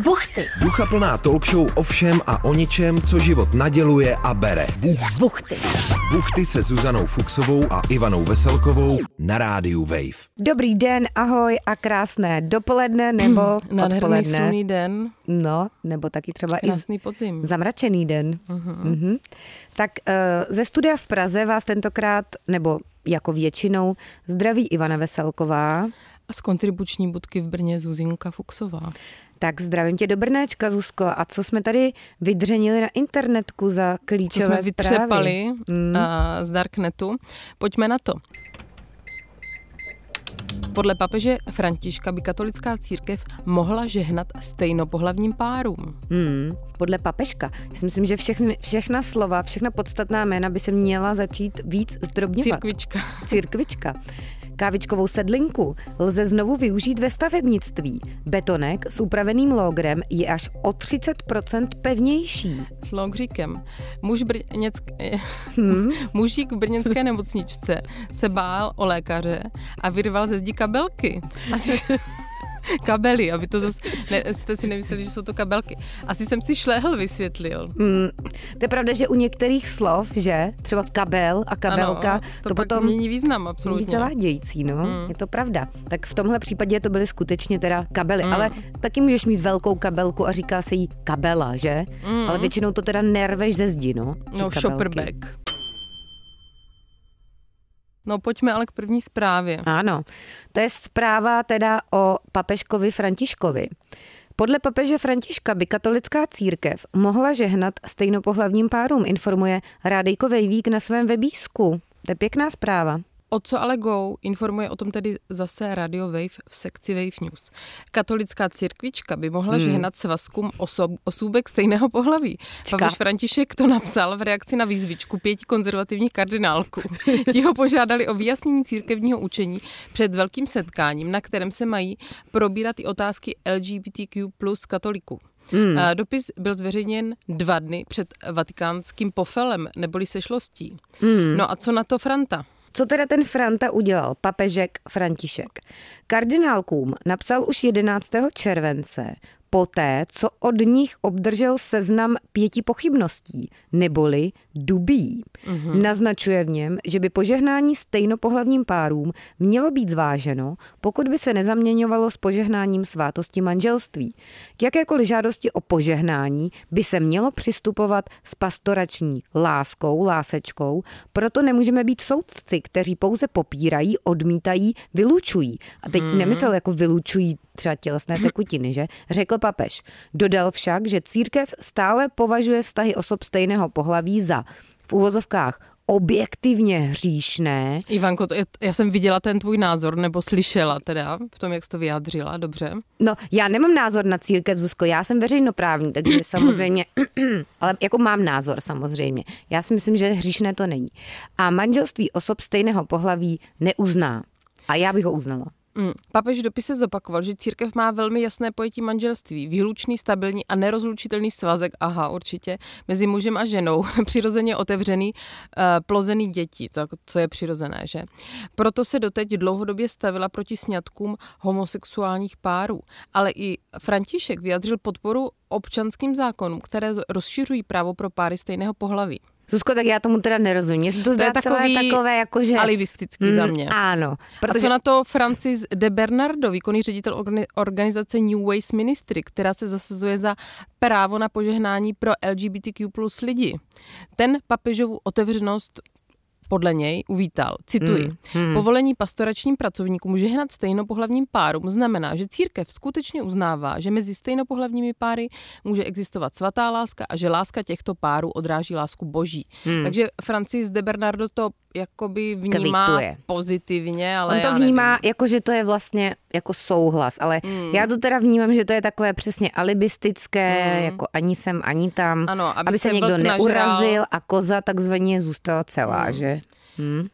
Buchty. Ducha plná talk show o všem a o ničem, co život naděluje a bere. Buchty. Buchty se Zuzanou Fuxovou a Ivanou Veselkovou na rádiu Wave. Dobrý den, ahoj a krásné dopoledne nebo Nádherný odpoledne. slunný den, No, nebo taky třeba i krásný podzim. zamračený den. Mhm. Tak uh, ze studia v Praze vás tentokrát, nebo jako většinou, zdraví Ivana Veselková. A z kontribuční budky v Brně Zuzinka Fuxová. Tak zdravím tě do Brnéčka, Zuzko. A co jsme tady vydřenili na internetku za Co klíčové jsme zprávy? vytřepali Mm. a, z Darknetu. Pojďme na to. Podle papeže Františka by katolická církev mohla žehnat stejnopohlavním párům. Hmm, podle papežka. Já si myslím, že všechny, všechna slova, všechna podstatná jména by se měla začít víc zdrobňovat. Církvička. Církvička. Kávičkovou sedlinku lze znovu využít ve stavebnictví. Betonek s upraveným lógrem je až o 30% pevnější. S logříkem. Muž brněck... Hmm. Mužík v brněnské nemocničce se bál o lékaře a vyrval ze zdi kabelky. Asi... kabely, aby to zase, ne, jste si nemysleli, že jsou to kabelky. Asi jsem si šlehl vysvětlil. Hmm. To je pravda, že u některých slov, že třeba kabel a kabelka, ano, to, to potom mění význam, být absolutně. zavádějící, no, Mm. je to pravda. Tak v tomhle případě to byly skutečně teda kabely, Mm. ale taky můžeš mít velkou kabelku a říká se jí kabela, že? Mm. Ale většinou to teda nerveš ze zdi, no. No, kabelky. No, pojďme ale k první zprávě. Ano, to je zpráva teda o papežkovi Františkovi. Podle papeže Františka by katolická církev mohla žehnat stejnopohlavním párům, informuje Rádejko Vejvík na svém webísku. To je pěkná zpráva. O co ale go, informuje o tom tedy zase Radio Wave v sekci Wave News. Katolická církvička by mohla Hmm. žehnat svazkům osob, osůbek stejného pohlaví. Čka. Papež František to napsal v reakci na výzvičku pěti konzervativních kardinálků. Ti ho požádali o vyjasnění církevního učení před velkým setkáním, na kterém se mají probírat i otázky LGBTQ plus katoliků. Hmm. Dopis byl zveřejněn dva dny před vatikánským pofelem neboli sešlostí. Hmm. No a co na to Franta? Co teda ten Franta udělal, papežek František? Kardinálkům napsal už 11. července, poté, co od nich obdržel seznam pěti pochybností, neboli dubí. Mm-hmm. Naznačuje v něm, že by požehnání stejnopohlavním párům mělo být zváženo, pokud by se nezaměňovalo s požehnáním svátosti manželství. K jakékoliv žádosti o požehnání by se mělo přistupovat s pastorační láskou, lásečkou, proto nemůžeme být soudci, kteří pouze popírají, odmítají, vylučují. A teď hmm. nemyslel jako vylučují třeba tělesné tekutiny, že? Řekl papež. Dodal však, že církev stále považuje vztahy osob stejného pohlaví za v úvozovkách objektivně hříšné, Ivanko, to je, já jsem viděla ten tvůj názor, nebo slyšela teda, v tom, jak jsi to vyjádřila, dobře. No, já nemám názor na církev, Zuzko, já jsem veřejnoprávní, takže samozřejmě, ale jako mám názor samozřejmě. Já si myslím, že hříšné to není. A manželství osob stejného pohlaví neuzná. A já bych ho uznala. Mm. Papež v dopise zopakoval, že církev má velmi jasné pojetí manželství, výlučný, stabilní a nerozlučitelný svazek, aha, určitě, mezi mužem a ženou, přirozeně otevřený, uh, plozený děti, co, co je přirozené, že? Proto se doteď dlouhodobě stavila proti sňatkům homosexuálních párů. Ale i František vyjadřil podporu občanským zákonům, které rozšiřují právo pro páry stejného pohlaví. Zuzko, tak já tomu teda nerozumím. Mně se to zdá je celé takový takové, jako že... Alibistický za mě. Ano, Protože... A co na to Francis de Bernardo, výkonný ředitel organi- organizace New Ways Ministry, která se zasazuje za právo na požehnání pro LGBTQ plus lidi. Ten papežovu otevřenost podle něj uvítal. Cituji. Hmm, Hmm. Povolení pastoračním pracovníkům žehnat stejnopohlavním párům znamená, že církev skutečně uznává, že mezi stejnopohlavními páry může existovat svatá láska a že láska těchto párů odráží lásku boží. Hmm. Takže Francis de Bernardo to jakoby vnímá Kvituje. pozitivně, ale On to vnímá, nevím. jako že to je vlastně jako souhlas, ale Hmm. já to teda vnímám, že to je takové přesně alibistické, Hmm. jako ani sem, ani tam, Ano, aby aby se se někdo vlk nažral. neurazil a koza takzvaně zůstala celá, Hmm. že? Hmm.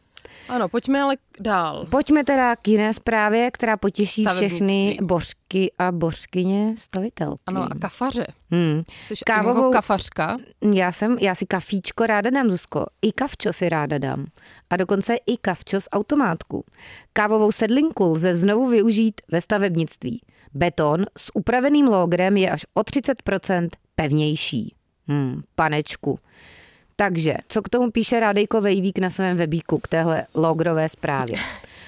Ano, pojďme ale dál. Pojďme teda k jiné zprávě, která potěší všechny božky a božkyně stavitelky. Ano, a kafaře. Hmm. Jsi Kávovou- Kávovou... kafařka. Já jsem, já si kafíčko ráda dám, Zuzko. I kavčo si ráda dám. A dokonce i kavčo z automátku. Kávovou sedlinku lze znovu využít ve stavebnictví. Beton s upraveným logrem je až o 30% pevnější. Hmm, panečku. Takže, co k tomu píše Rádejko Vejvík na svém webíku k téhle logrové zprávě?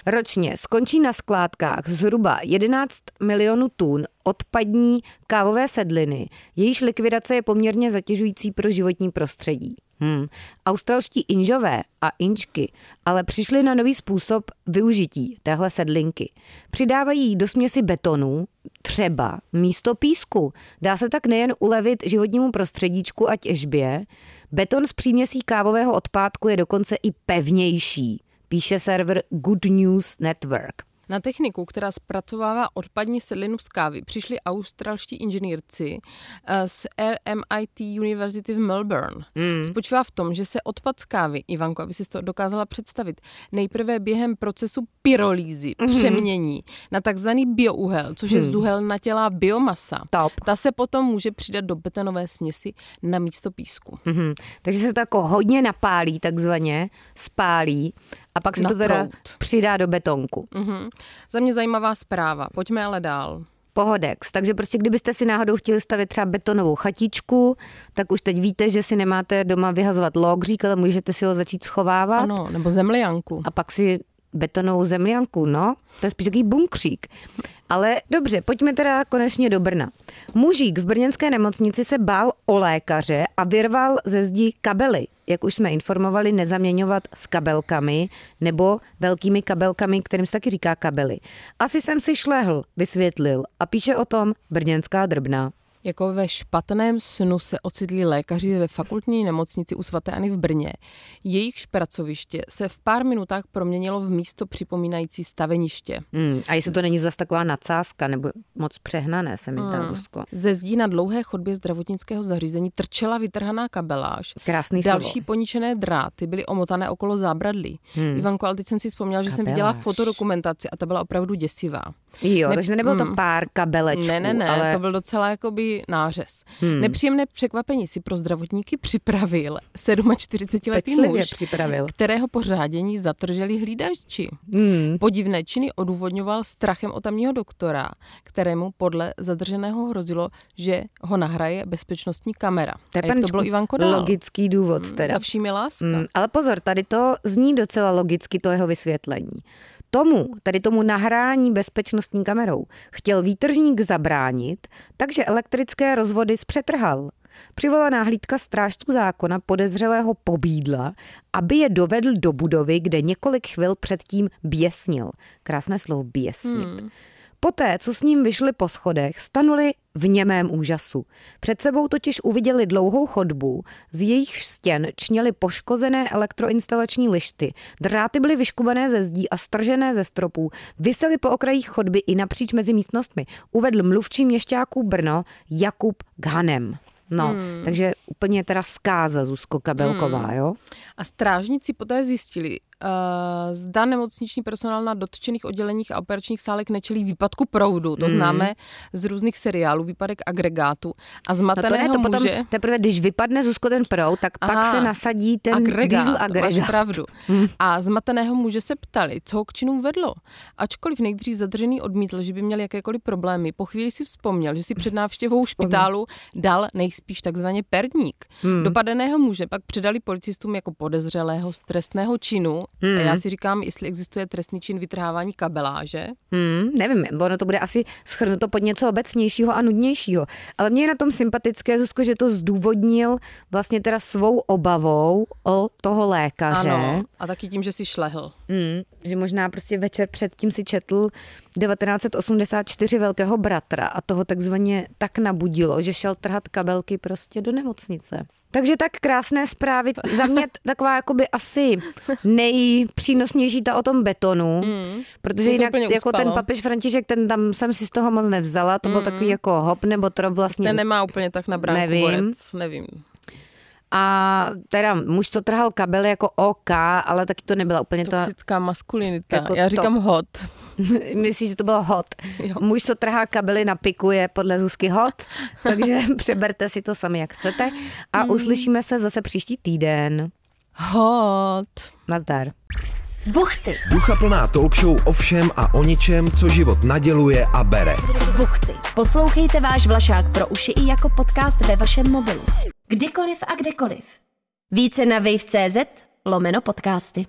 Ročně skončí na skládkách zhruba 11 milionů tun odpadní kávové sedliny, jejíž likvidace je poměrně zatěžující pro životní prostředí. Hmm. Australští inžové a inčky ale přišli na nový způsob využití téhle sedlinky. Přidávají do směsi betonu, třeba místo písku. Dá se tak nejen ulevit životnímu prostředíčku a těžbě, beton z příměsí kávového odpádku je dokonce i pevnější, píše server Good News Network. Na techniku, která zpracovává odpadní sedlinu z kávy, přišli australští inženýrci eh, z RMIT University v Melbourne. Mm. Spočívá v tom, že se odpad z kávy, Ivanko, aby si to dokázala představit, nejprve během procesu pyrolízy mm. přemění na takzvaný biouhel, což je mm. zuhelnatělá biomasa. Top. Ta se potom může přidat do betonové směsi na místo písku. Mm-hmm. Takže se to jako hodně napálí, takzvaně spálí a pak se to teda přidá do betonku. Mm-hmm. Za mě zajímavá zpráva. Pojďme ale dál. Pohodex. Takže prostě kdybyste si náhodou chtěli stavět třeba betonovou chatičku, tak už teď víte, že si nemáte doma vyhazovat logřík, ale můžete si ho začít schovávat. Ano, nebo zemlianku. A pak si betonovou zemlianku, no, to je spíš takový bunkřík. Ale dobře, pojďme teda konečně do Brna. Mužík v brněnské nemocnici se bál o lékaře a vyrval ze zdi kabely. Jak už jsme informovali, nezaměňovat s kabelkami nebo velkými kabelkami, kterým se taky říká kabely. Asi jsem si šlehl, vysvětlil a píše o tom brněnská drbna. Jako ve špatném snu se ocitli lékaři ve fakultní nemocnici u svaté Ani v Brně. Jejich pracoviště se v pár minutách proměnilo v místo připomínající staveniště. Hmm, a jestli to není zase taková nadsázka nebo moc přehnané, se mi zdá, hmm. Ze zdí na dlouhé chodbě zdravotnického zařízení trčela vytrhaná kabeláž. Krásný Další slovo. poničené dráty byly omotané okolo zábradlí. Hmm. Ivanko, ale teď jsem si vzpomněla, že kabeláž. jsem viděla fotodokumentaci a ta byla opravdu děsivá. Jo, ne, takže nebylo to hmm. pár kabelečků. Ne, ne, ne, ale... to byl docela jakoby nářez. Hmm. Nepříjemné překvapení si pro zdravotníky připravil 47-letý muž, připravil. kterého po řádění zatrželi hlídači. Hmm. Podivné činy odůvodňoval strachem o tamního doktora, kterému podle zadrženého hrozilo, že ho nahraje bezpečnostní kamera. To, jak to bylo Ivanko dál? Logický důvod hmm, teda. Za vším láska. Hmm. Ale pozor, tady to zní docela logicky, to jeho vysvětlení tomu, tady tomu nahrání bezpečnostní kamerou, chtěl výtržník zabránit, takže elektrické rozvody zpřetrhal. Přivolaná hlídka strážců zákona podezřelého pobídla, aby je dovedl do budovy, kde několik chvil předtím běsnil. Krásné slovo běsnit. Hmm. Poté, co s ním vyšli po schodech, stanuli v němém úžasu. Před sebou totiž uviděli dlouhou chodbu, z jejich stěn čněly poškozené elektroinstalační lišty, dráty byly vyškubané ze zdí a stržené ze stropů, vysely po okrajích chodby i napříč mezi místnostmi, uvedl mluvčí měšťáků Brno Jakub Ghanem. No, hmm. takže úplně teda zkáza Zuzko Kabelková, hmm. jo? A strážníci poté zjistili, zda nemocniční personál na dotčených odděleních a operačních sálek nečelí výpadku proudu. To mm. známe z různých seriálů, výpadek agregátu. A zmateného no to je to muže... potom, teprve, když vypadne Zuzko ten proud, tak Aha, pak se nasadí ten agregát, diesel agregát. Máš pravdu. Mm. A zmateného muže se ptali, co ho k činům vedlo. Ačkoliv nejdřív zadržený odmítl, že by měl jakékoliv problémy, po chvíli si vzpomněl, že si před návštěvou špitálu dal nejspíš takzvaně perník. Mm. Dopadeného muže pak předali policistům jako podezřelého z trestného činu Hmm. A já si říkám, jestli existuje trestný čin vytrhávání kabeláže. Hmm, nevím, ono to bude asi schrnuto pod něco obecnějšího a nudnějšího. Ale mě je na tom sympatické, Zuzko, že to zdůvodnil vlastně teda svou obavou o toho lékaře. Ano, a taky tím, že si šlehl. Hmm, že možná prostě večer předtím si četl 1984 Velkého bratra a toho takzvaně tak nabudilo, že šel trhat kabelky prostě do nemocnice. Takže tak krásné zprávy. Za mě taková jakoby asi nejpřínosnější ta o tom betonu, mm, protože jinak jako ten papež František, ten tam jsem si z toho moc nevzala, to mm. byl takový jako hop nebo trop vlastně. Ten nemá úplně tak na bránku nevím. Borec, nevím. A teda muž to trhal kabely jako OK, ale taky to nebyla úplně ta... Toxická maskulinita. Jako Já říkám top. hot. Myslíš, že to bylo hot? Jo. Muž, co trhá kabely na piku, je podle Zuzky hot, takže přeberte si to sami, jak chcete. A mm. uslyšíme se zase příští týden. Hot. Nazdar. Buchty. Ducha plná talk show o všem a o ničem, co život naděluje a bere. Buchty. Poslouchejte váš Vlašák pro uši i jako podcast ve vašem mobilu. Kdykoliv a kdekoliv. Více na wave.cz lomeno podcasty.